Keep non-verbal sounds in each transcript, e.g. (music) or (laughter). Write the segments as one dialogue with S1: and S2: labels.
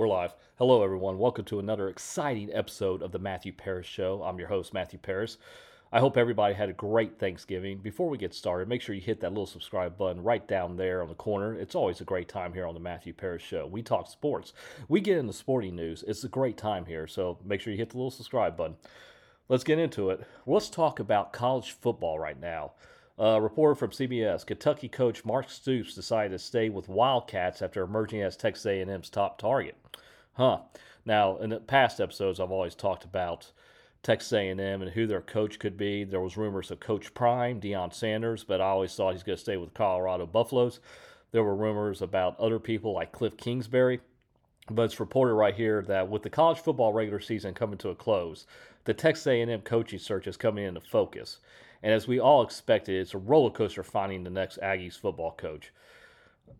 S1: We're live. Hello, everyone. Welcome to another exciting episode of the Matthew Paris Show. I'm your host, Matthew Paris. I hope everybody had a great Thanksgiving. Before we get started, make sure you hit that little subscribe button right down there on the corner. It's always a great time here on the Matthew Paris Show. We talk sports, we get into sporting news. It's a great time here, so make sure you hit the little subscribe button. Let's get into it. Let's talk about college football right now. A reporter from CBS, Kentucky coach Mark Stoops decided to stay with Wildcats after emerging as Texas A&M's top target. Huh. Now, in the past episodes, I've always talked about Texas A&M and who their coach could be. There was rumors of Coach Prime, Deion Sanders, but I always thought he's going to stay with Colorado Buffaloes. There were rumors about other people like Cliff Kingsbury, but it's reported right here that with the college football regular season coming to a close, the Texas A&M coaching search is coming into focus. And as we all expected, it's a roller coaster finding the next Aggies football coach.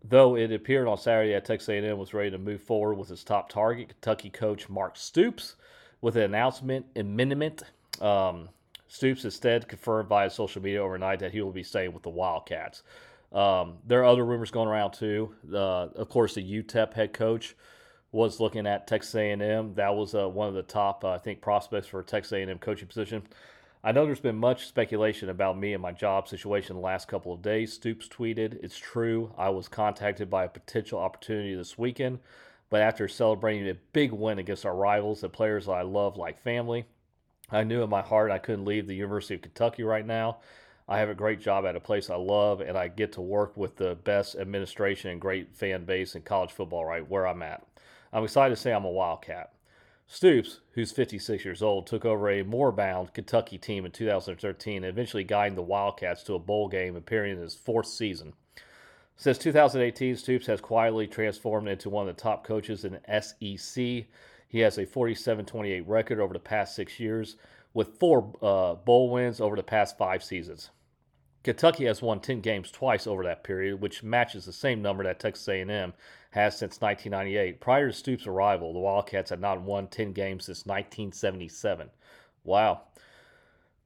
S1: Though it appeared on Saturday that Texas A&M was ready to move forward with its top target, Kentucky coach Mark Stoops, with an announcement imminent. Um, Stoops instead confirmed via social media overnight that he will be staying with the Wildcats. Um, there are other rumors going around too. Uh, of course, the UTEP head coach was looking at Texas A&M. That was uh, one of the top, uh, I think, prospects for Texas A&M coaching position. I know there's been much speculation about me and my job situation the last couple of days. Stoops tweeted, It's true. I was contacted by a potential opportunity this weekend, but after celebrating a big win against our rivals, the players that I love like family, I knew in my heart I couldn't leave the University of Kentucky right now. I have a great job at a place I love, and I get to work with the best administration and great fan base in college football right where I'm at. I'm excited to say I'm a Wildcat. Stoops, who's 56 years old, took over a moribund Kentucky team in 2013 and eventually guiding the Wildcats to a bowl game appearing in his fourth season. Since 2018, Stoops has quietly transformed into one of the top coaches in the SEC. He has a 47 28 record over the past six years, with four uh, bowl wins over the past five seasons. Kentucky has won 10 games twice over that period, which matches the same number that Texas A&M has since 1998. Prior to Stoops' arrival, the Wildcats had not won 10 games since 1977. Wow.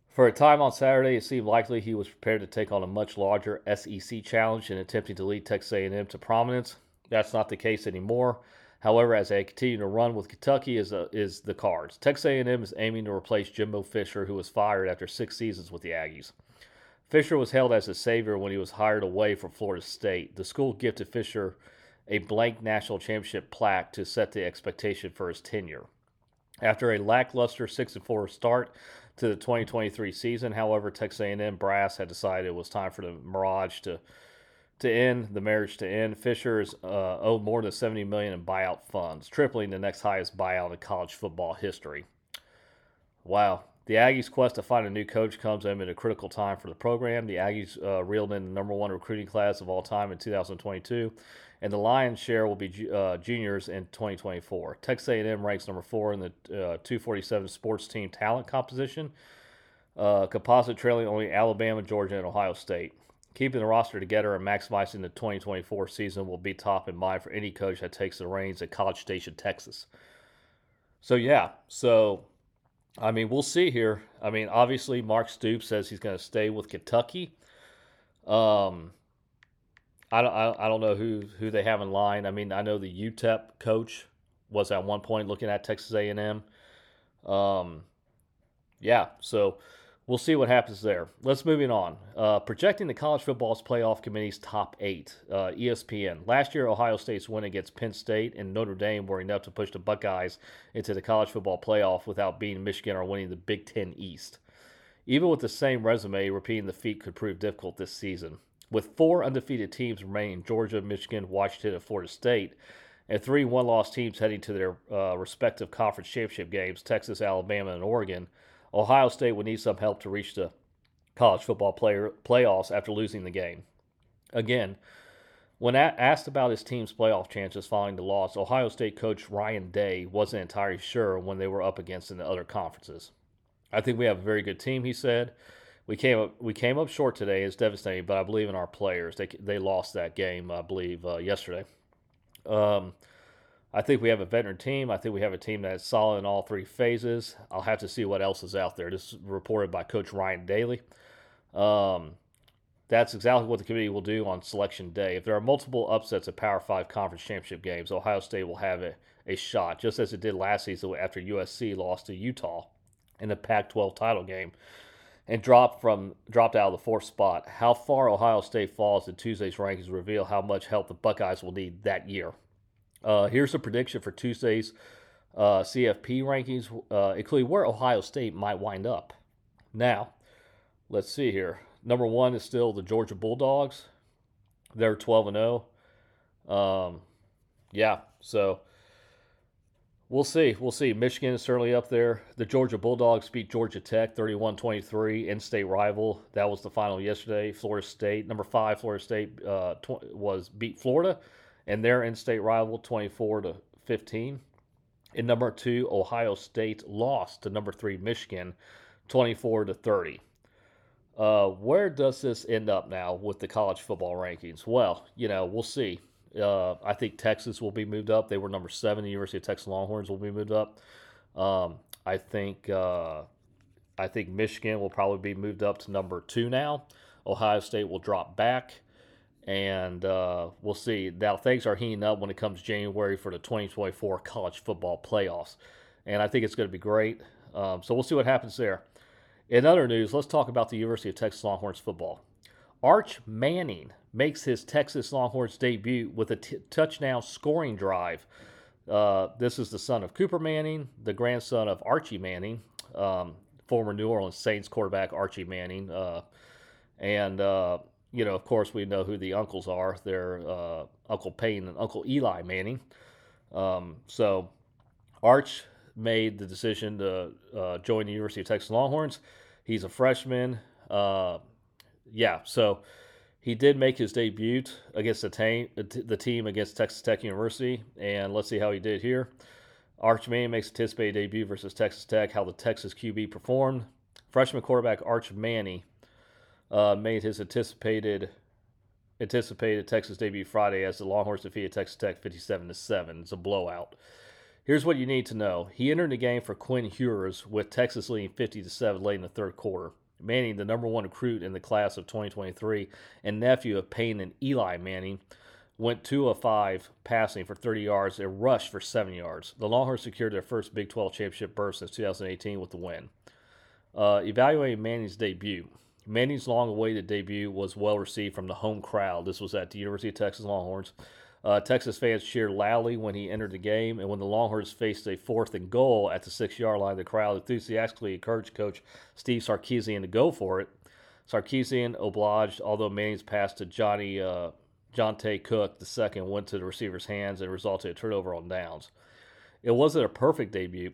S1: For a time on Saturday, it seemed likely he was prepared to take on a much larger SEC challenge in attempting to lead Texas A&M to prominence. That's not the case anymore. However, as they continue to run with Kentucky is, a, is the cards. Texas A&M is aiming to replace Jimbo Fisher, who was fired after six seasons with the Aggies. Fisher was hailed as a savior when he was hired away from Florida State. The school gifted Fisher a blank national championship plaque to set the expectation for his tenure. After a lackluster 6 4 start to the 2023 season, however, Texas A&M brass had decided it was time for the Mirage to to end, the marriage to end. Fisher is uh, owed more than 70 million in buyout funds, tripling the next highest buyout in college football history. Wow, the Aggies' quest to find a new coach comes at a critical time for the program. The Aggies uh, reeled in the number one recruiting class of all time in 2022, and the lion's share will be uh, juniors in 2024. Texas A&M ranks number four in the uh, 247 sports team talent composition, uh, composite trailing only Alabama, Georgia, and Ohio State. Keeping the roster together and maximizing the 2024 season will be top in mind for any coach that takes the reins at College Station, Texas. So yeah, so I mean, we'll see here. I mean, obviously, Mark Stoops says he's going to stay with Kentucky. Um, I don't, I don't know who who they have in line. I mean, I know the UTEP coach was at one point looking at Texas A and M. Um, yeah, so we'll see what happens there. Let's moving on. Uh, projecting the college football's playoff committee's top eight. Uh, ESPN. Last year, Ohio State's win against Penn State and Notre Dame were enough to push the Buckeyes into the college football playoff without beating Michigan or winning the Big Ten East. Even with the same resume, repeating the feat could prove difficult this season. With four undefeated teams remaining Georgia, Michigan, Washington, and Florida State, and three one loss teams heading to their uh, respective conference championship games Texas, Alabama, and Oregon Ohio State would need some help to reach the college football player, playoffs after losing the game. Again, when asked about his team's playoff chances following the loss, Ohio State coach Ryan Day wasn't entirely sure when they were up against in the other conferences. I think we have a very good team, he said. We came up we came up short today. It's devastating, but I believe in our players. They they lost that game, I believe, uh, yesterday. Um, I think we have a veteran team. I think we have a team that's solid in all three phases. I'll have to see what else is out there. This is reported by Coach Ryan Daly. Um, that's exactly what the committee will do on selection day. If there are multiple upsets of Power Five conference championship games, Ohio State will have a, a shot, just as it did last season after USC lost to Utah in the Pac-12 title game and dropped from dropped out of the fourth spot. How far Ohio State falls in Tuesday's rankings reveal how much help the Buckeyes will need that year. Uh, here's a prediction for Tuesday's uh, CFP rankings, uh, including where Ohio State might wind up. Now, let's see here. Number one is still the Georgia Bulldogs. They're 12 and 0. Um, yeah, so we'll see. We'll see. Michigan is certainly up there. The Georgia Bulldogs beat Georgia Tech 31 23, in state rival. That was the final yesterday. Florida State, number five, Florida State uh, tw- was beat Florida, and their in state rival 24 to 15. In number two, Ohio State lost to number three, Michigan 24 to 30. Uh, where does this end up now with the college football rankings? Well, you know, we'll see. Uh, I think Texas will be moved up. They were number seven. The University of Texas Longhorns will be moved up. Um, I think uh, I think Michigan will probably be moved up to number two now. Ohio State will drop back, and uh, we'll see. Now things are heating up when it comes January for the 2024 college football playoffs, and I think it's going to be great. Um, so we'll see what happens there. In other news, let's talk about the University of Texas Longhorns football. Arch Manning makes his Texas Longhorns debut with a t- touchdown scoring drive. Uh, this is the son of Cooper Manning, the grandson of Archie Manning, um, former New Orleans Saints quarterback Archie Manning. Uh, and, uh, you know, of course, we know who the uncles are. They're uh, Uncle Peyton and Uncle Eli Manning. Um, so Arch made the decision to uh, join the University of Texas Longhorns. He's a freshman. Yeah, so he did make his debut against the, team, the team against Texas Tech University, and let's see how he did here. Arch Manning makes anticipated debut versus Texas Tech. How the Texas QB performed. Freshman quarterback Arch Manning uh, made his anticipated anticipated Texas debut Friday as the Longhorns defeated Texas Tech 57 to seven. It's a blowout. Here's what you need to know. He entered the game for Quinn Ewers with Texas leading 50 to 7 late in the third quarter. Manning, the number one recruit in the class of 2023 and nephew of Peyton and Eli Manning, went 2 of 5 passing for 30 yards and rushed for 7 yards. The Longhorns secured their first Big 12 championship berth since 2018 with the win. Uh, evaluating Manning's debut. Manning's long awaited debut was well received from the home crowd. This was at the University of Texas Longhorns. Uh, Texas fans cheered loudly when he entered the game, and when the Longhorns faced a fourth and goal at the six yard line, the crowd enthusiastically encouraged coach Steve Sarkisian to go for it. Sarkisian obliged, although Manning's pass to Johnny uh, Johntay Cook the second went to the receiver's hands and resulted in a turnover on downs. It wasn't a perfect debut.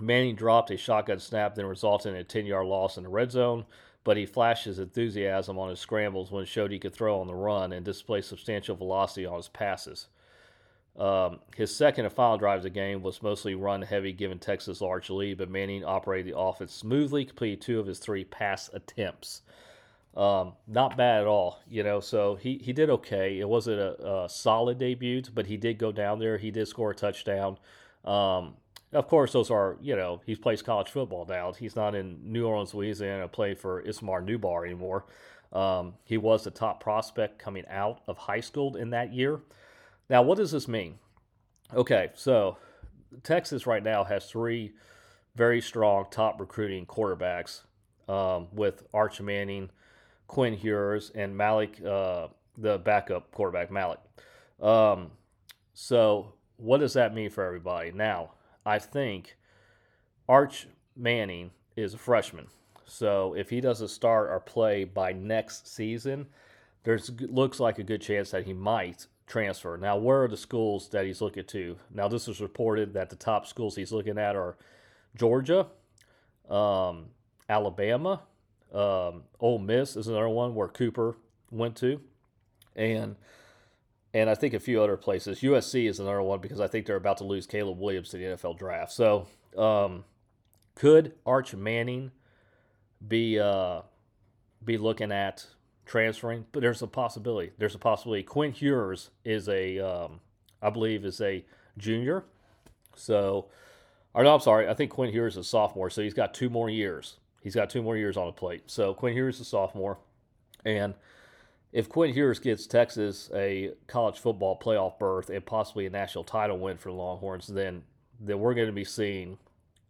S1: Manning dropped a shotgun snap, then resulted in a 10 yard loss in the red zone but he flashed his enthusiasm on his scrambles when showed he could throw on the run and display substantial velocity on his passes. Um, his second and final drive of the game was mostly run heavy, giving Texas large lead, but Manning operated the offense smoothly, completed two of his three pass attempts. Um, not bad at all, you know. So he, he did okay. It wasn't a, a, solid debut, but he did go down there. He did score a touchdown. Um, of course, those are, you know, he plays college football now. He's not in New Orleans, Louisiana, play for Isidore Newman anymore. Um, he was the top prospect coming out of high school in that year. Now, what does this mean? Okay, so Texas right now has three very strong top recruiting quarterbacks um, with Arch Manning, Quinn Ewers, and Malik, uh, the backup quarterback, Malik. Um, so, what does that mean for everybody? Now, I think Arch Manning is a freshman. So if he doesn't start or play by next season, there's looks like a good chance that he might transfer. Now, where are the schools that he's looking to? Now, this is reported that the top schools he's looking at are Georgia, um, Alabama, um, Ole Miss is another one where Cooper went to, and and I think a few other places. USC is another one because I think they're about to lose Caleb Williams to the NFL draft. So, um, could Arch Manning be uh, be looking at transferring? But there's a possibility. There's a possibility. Quinn Ewers is a, um, I believe, is a junior. So, or no, I'm sorry. I think Quinn Ewers is a sophomore. So he's got two more years. He's got two more years on the plate. So Quinn Ewers is a sophomore. And if Quinn Ewers gets Texas a college football playoff berth and possibly a national title win for the Longhorns, then then we're going to be seeing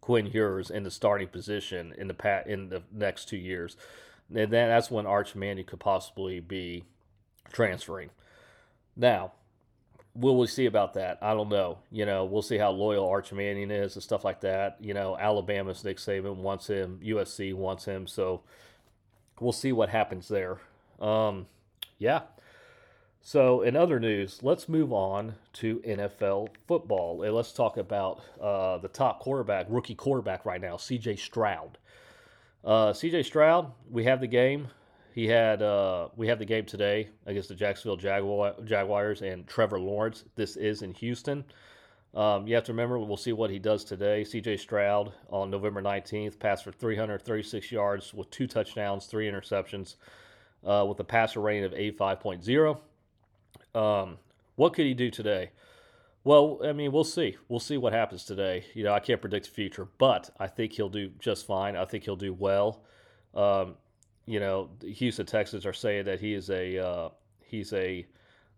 S1: Quinn Ewers in the starting position in the pat in the next two years, and then that's when Arch Manning could possibly be transferring. Now, will we see about that? I don't know. You know, we'll see how loyal Arch Manning is and stuff like that. You know, Alabama's Nick Saban wants him, USC wants him, so we'll see what happens there. Um, yeah. So, in other news, let's move on to NFL football. And let's talk about uh, the top quarterback, rookie quarterback right now, CJ Stroud. Uh, CJ Stroud, we have the game. He had uh, we have the game today against the Jacksonville Jaguar, Jaguars and Trevor Lawrence. This is in Houston. Um, you have to remember, we'll see what he does today. CJ Stroud on November 19th passed for 336 yards with two touchdowns, three interceptions, uh, with a passer rating of 85.0. Um, what could he do today? Well, I mean, we'll see. We'll see what happens today. You know, I can't predict the future, but I think he'll do just fine. I think he'll do well. Um, you know, Houston Texans are saying that he is a uh, he's a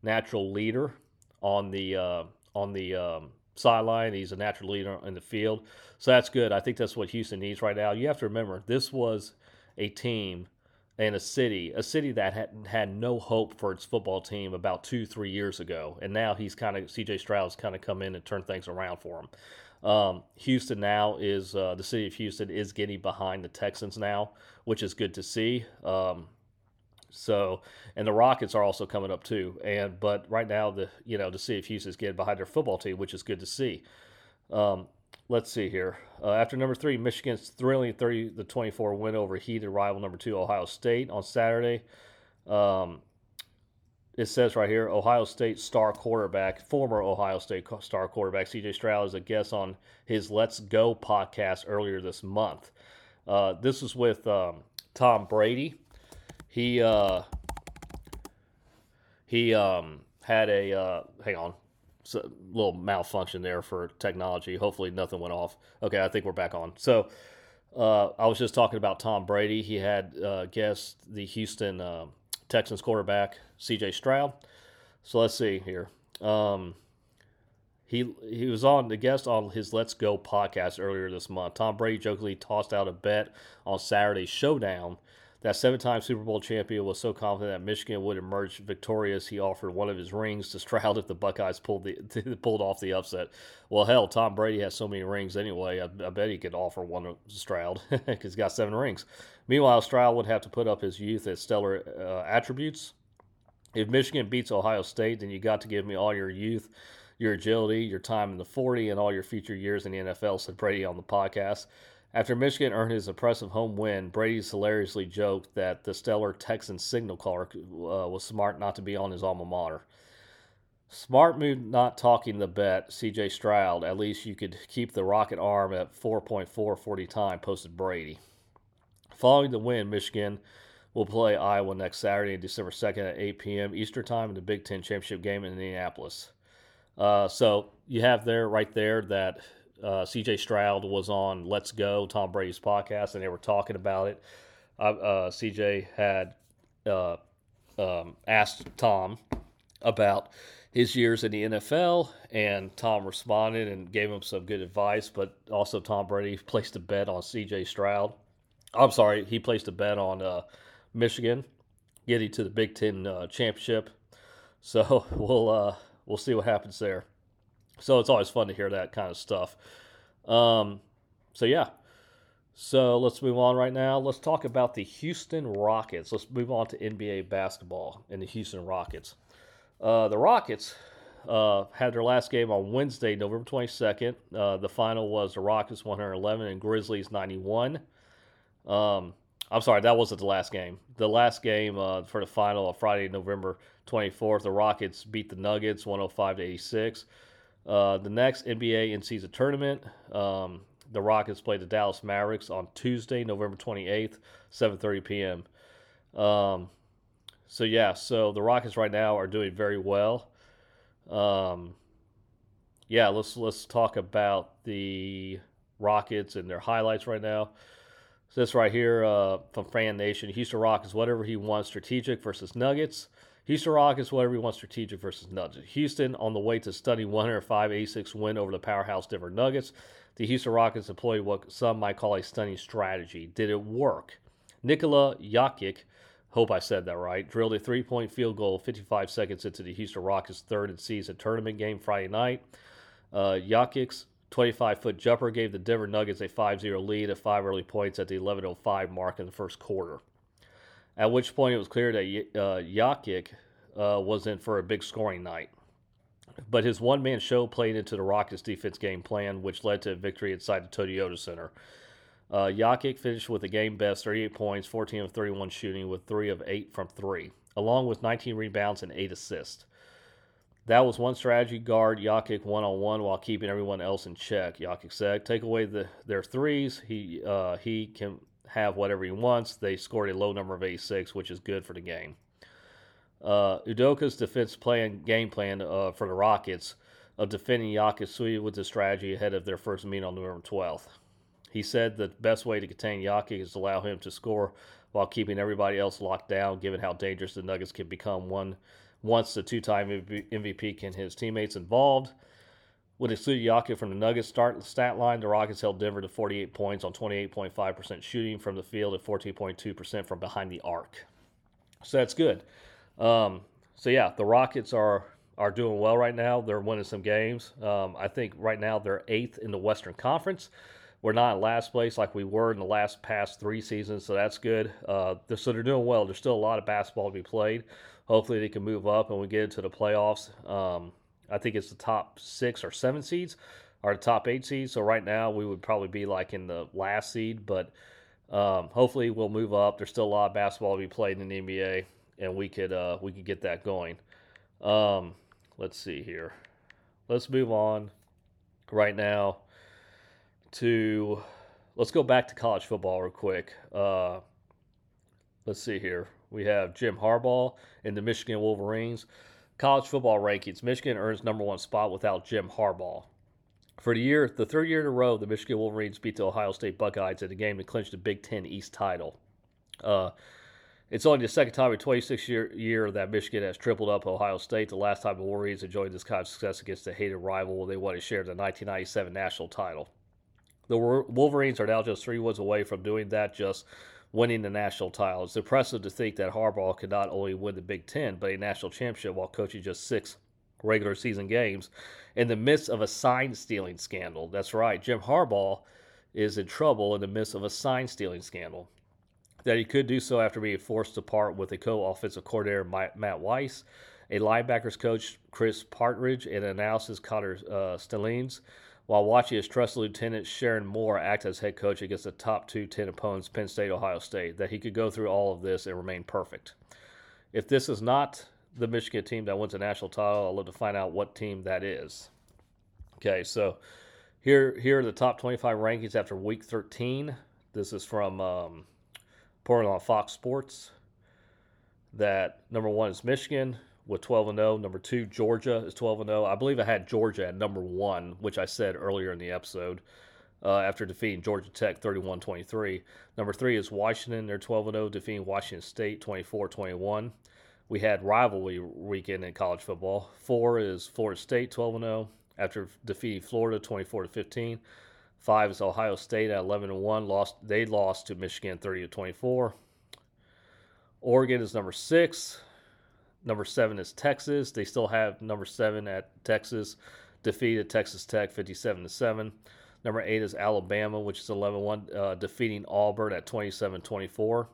S1: natural leader on the uh, on the um, sideline. He's a natural leader in the field, so that's good. I think that's what Houston needs right now. You have to remember, this was a team and a city, a city that had had no hope for its football team about two, three years ago, and now he's kind of C.J. Stroud's kind of come in and turned things around for him. Um, Houston now is uh, the city of Houston is getting behind the Texans now, which is good to see. Um, so, and the Rockets are also coming up too. And but right now, the you know the city of Houston is getting behind their football team, which is good to see. Um, let's see here. Uh, after number three, Michigan's thrilling 30 the 24 win over heated rival number two Ohio State on Saturday. Um, it says right here Ohio State star quarterback, former Ohio State star quarterback CJ Stroud is a guest on his Let's Go podcast earlier this month. Uh, this was with um, Tom Brady. He uh, he um, had a uh, hang on, a little malfunction there for technology. Hopefully nothing went off. Okay, I think we're back on. So uh, I was just talking about Tom Brady. He had uh, guest the Houston uh, Texans quarterback C.J. Stroud. So let's see here. Um, he he was on the guest on his Let's Go podcast earlier this month. Tom Brady jokingly tossed out a bet on Saturday's showdown that seven-time Super Bowl champion was so confident that Michigan would emerge victorious. He offered one of his rings to Stroud if the Buckeyes pulled the (laughs) pulled off the upset. Well, hell, Tom Brady has so many rings anyway. I, I bet he could offer one to Stroud (laughs) because he's got seven rings. Meanwhile, Stroud would have to put up his youth as stellar uh, attributes. If Michigan beats Ohio State, then you got to give me all your youth your agility, your time in the 40, and all your future years in the NFL, said Brady on the podcast. After Michigan earned his impressive home win, Brady's hilariously joked that the stellar Texan signal caller uh, was smart not to be on his alma mater. Smart move not talking the bet, CJ Stroud. At least you could keep the rocket arm at 4.440 time, posted Brady. Following the win, Michigan will play Iowa next Saturday, December 2nd at 8 p.m. Eastern Time in the Big Ten Championship game in Indianapolis. Uh, so you have there, right there, that uh, CJ Stroud was on Let's Go, Tom Brady's podcast, and they were talking about it. Uh, uh CJ had uh, um, asked Tom about his years in the NFL, and Tom responded and gave him some good advice. But also, Tom Brady placed a bet on CJ Stroud. I'm sorry, he placed a bet on uh, Michigan getting to the Big Ten championship. So (laughs) we'll we'll see what happens there. So it's always fun to hear that kind of stuff. Um, so yeah. So let's move on right now. Let's talk about the Houston Rockets. Let's move on to NBA basketball and the Houston Rockets. Uh, the Rockets uh, had their last game on Wednesday, November 22nd. Uh, the final was the Rockets 111 and Grizzlies 91. Um, I'm sorry, that wasn't the last game. The last game uh, for the final Friday, November 24th, the Rockets beat the Nuggets 105 to 86. Uh, the next NBA in season tournament, um, the Rockets play the Dallas Mavericks on Tuesday, November 28th, 7:30 p.m. Um, so yeah, so the Rockets right now are doing very well. Um, yeah, let's let's talk about the Rockets and their highlights right now. So this right here uh, from Fan Nation, Houston Rockets, whatever he wants, strategic versus Nuggets. Houston Rockets, whatever he wants, strategic versus Nuggets. Houston on the way to stunning 105-86 win over the powerhouse Denver Nuggets. The Houston Rockets employed what some might call a stunning strategy. Did it work? Nikola Jokic, hope I said that right, drilled a three-point field goal 55 seconds into the Houston Rockets' third and season tournament game Friday night. Uh, Jokic's 25 foot jumper gave the Denver Nuggets a 5 0 lead at five early points at the 11.05 mark in the first quarter. At which point it was clear that uh, uh, was in for a big scoring night. But his one man show played into the Rockets' defense game plan, which led to a victory inside the Toyota Center. Uh, finished with a game best 38 points, 14 of 31 shooting, with 3 of 8 from 3, along with 19 rebounds and 8 assists. That was one strategy guard Jokic one on one while keeping everyone else in check. Jokic said, "Take away the, their threes. He uh, he can have whatever he wants." They scored a low number of 86, which is good for the game. Uh, Udoka's defense plan game plan uh, for the Rockets of defending suited with the strategy ahead of their first meeting on November 12th. He said the best way to contain Jokic is to allow him to score while keeping everybody else locked down, given how dangerous the Nuggets can become one once the two-time MVP and his teammates involved. With Jokic from the Nuggets start the stat line, the Rockets held Denver to 48 points on 28.5% shooting from the field and 14.2% from behind the arc. So that's good. Um, so yeah, the Rockets are are doing well right now. They're winning some games. Um, I think right now they're eighth in the Western Conference. We're not in last place like we were in the last past three seasons, so that's good. Uh, they're, so they're doing well. There's still a lot of basketball to be played. Hopefully, they can move up and we get into the playoffs. Um, I think it's the top six or seven seeds are the top eight seeds. So right now, we would probably be like in the last seed, but um, hopefully, we'll move up. There's still a lot of basketball to be played in the NBA, and we could uh, we could get that going. Um, let's see here. Let's move on right now to let's go back to college football real quick. Uh, let's see here. We have Jim Harbaugh in the Michigan Wolverines. College football rankings Michigan earns number one spot without Jim Harbaugh. For the year, the third year in a row, the Michigan Wolverines beat the Ohio State Buckeyes in a game to clinch the Big Ten East title. Uh, it's only the second time in 26 year, year that Michigan has tripled up Ohio State. The last time the Wolverines enjoyed this kind of success against a hated rival, they won a share of the 1997 national title. The Wolverines are now just three wins away from doing that, just winning the national title. It's impressive to think that Harbaugh could not only win the Big Ten, but a national championship while coaching just six regular season games in the midst of a sign stealing scandal. That's right, Jim Harbaugh is in trouble in the midst of a sign stealing scandal. That he could do so after being forced to part with a co offensive coordinator, Matt Weiss, a linebackers coach, Chris Partridge, and analysis Connor uh, while watching his trusted lieutenant Sherrone Moore act as head coach against the top two 10 opponents, Penn State, Ohio State, that he could go through all of this and remain perfect. If this is not the Michigan team that wins a national title, I'd love to find out what team that is. Okay, so here, here are the top 25 rankings after week 13. This is from um, Portland on Fox Sports. That number one is Michigan, with 12 and 0. Number two, Georgia is 12 and 0. I believe I had Georgia at number one, which I said earlier in the episode. Uh, after defeating Georgia Tech 31 23. Number three is Washington. They're 12 0, defeating Washington State 24 21. We had rivalry weekend in college football. Four is Florida State 12 0 after defeating Florida 24 15. Five is Ohio State at 11 1. Lost, they lost to Michigan 30 24. Oregon is number six. Number seven is Texas. They still have number seven at Texas, defeated Texas Tech 57 to 7. Number eight is Alabama, which is 11 1, uh, defeating Auburn at 27 24.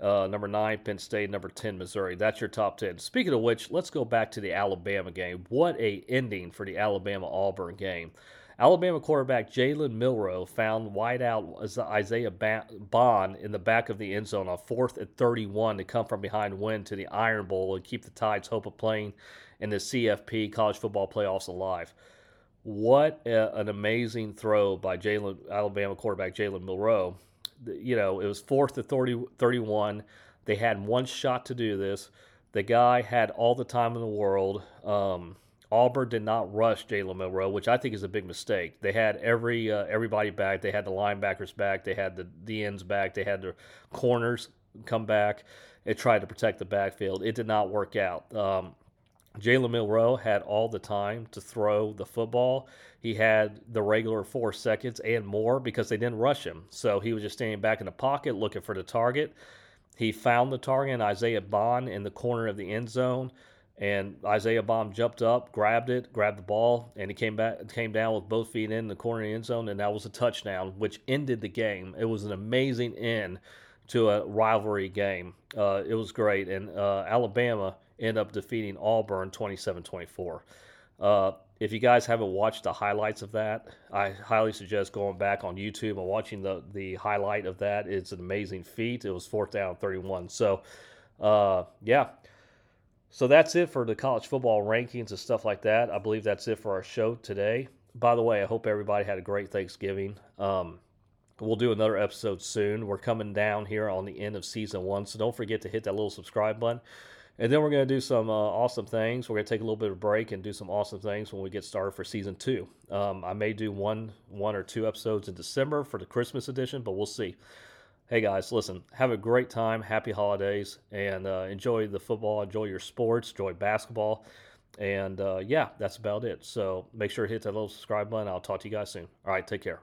S1: Uh, number nine, Penn State. Number 10, Missouri. That's your top 10. Speaking of which, let's go back to the Alabama game. What a ending for the Alabama Auburn game. Alabama quarterback Jalen Milroe found wideout Isaiah Bond in the back of the end zone on fourth and 31 to come from behind win to the Iron Bowl and keep the Tides' hope of playing in the CFP college football playoffs alive. What a, an amazing throw by Jalen Alabama quarterback Jalen Milroe. You know, it was fourth to 30, 31. They had one shot to do this. The guy had all the time in the world. Um, Auburn did not rush Jalen Milroe, which I think is a big mistake. They had every uh, everybody back. They had the linebackers back. They had the, the ends back. They had the corners come back. It tried to protect the backfield. It did not work out. Um, Jalen Milroe had all the time to throw the football. He had the regular four seconds and more because they didn't rush him. So he was just standing back in the pocket looking for the target. He found the target, Isaiah Bond, in the corner of the end zone. And Isaiah Bond jumped up, grabbed it, grabbed the ball, and he came back, came down with both feet in the corner of the end zone, and that was a touchdown, which ended the game. It was an amazing end to a rivalry game. Uh, it was great, and uh, Alabama ended up defeating Auburn 27-24. Uh, if you guys haven't watched the highlights of that, I highly suggest going back on YouTube and watching the the highlight of that. It's an amazing feat. It was fourth down 31. So, uh, yeah. So that's it for the college football rankings and stuff like that. I believe that's it for our show today. By the way, I hope everybody had a great Thanksgiving. Um, we'll do another episode soon. We're coming down here on the end of season one, so don't forget to hit that little subscribe button. And then we're going to do some uh, awesome things. We're going to take a little bit of a break and do some awesome things when we get started for season two. Um, I may do one, one or two episodes in December for the Christmas edition, but we'll see. Hey guys, listen, have a great time. Happy holidays and uh, enjoy the football, enjoy your sports, enjoy basketball. And uh, yeah, that's about it. So make sure to hit that little subscribe button. I'll talk to you guys soon. All right, take care.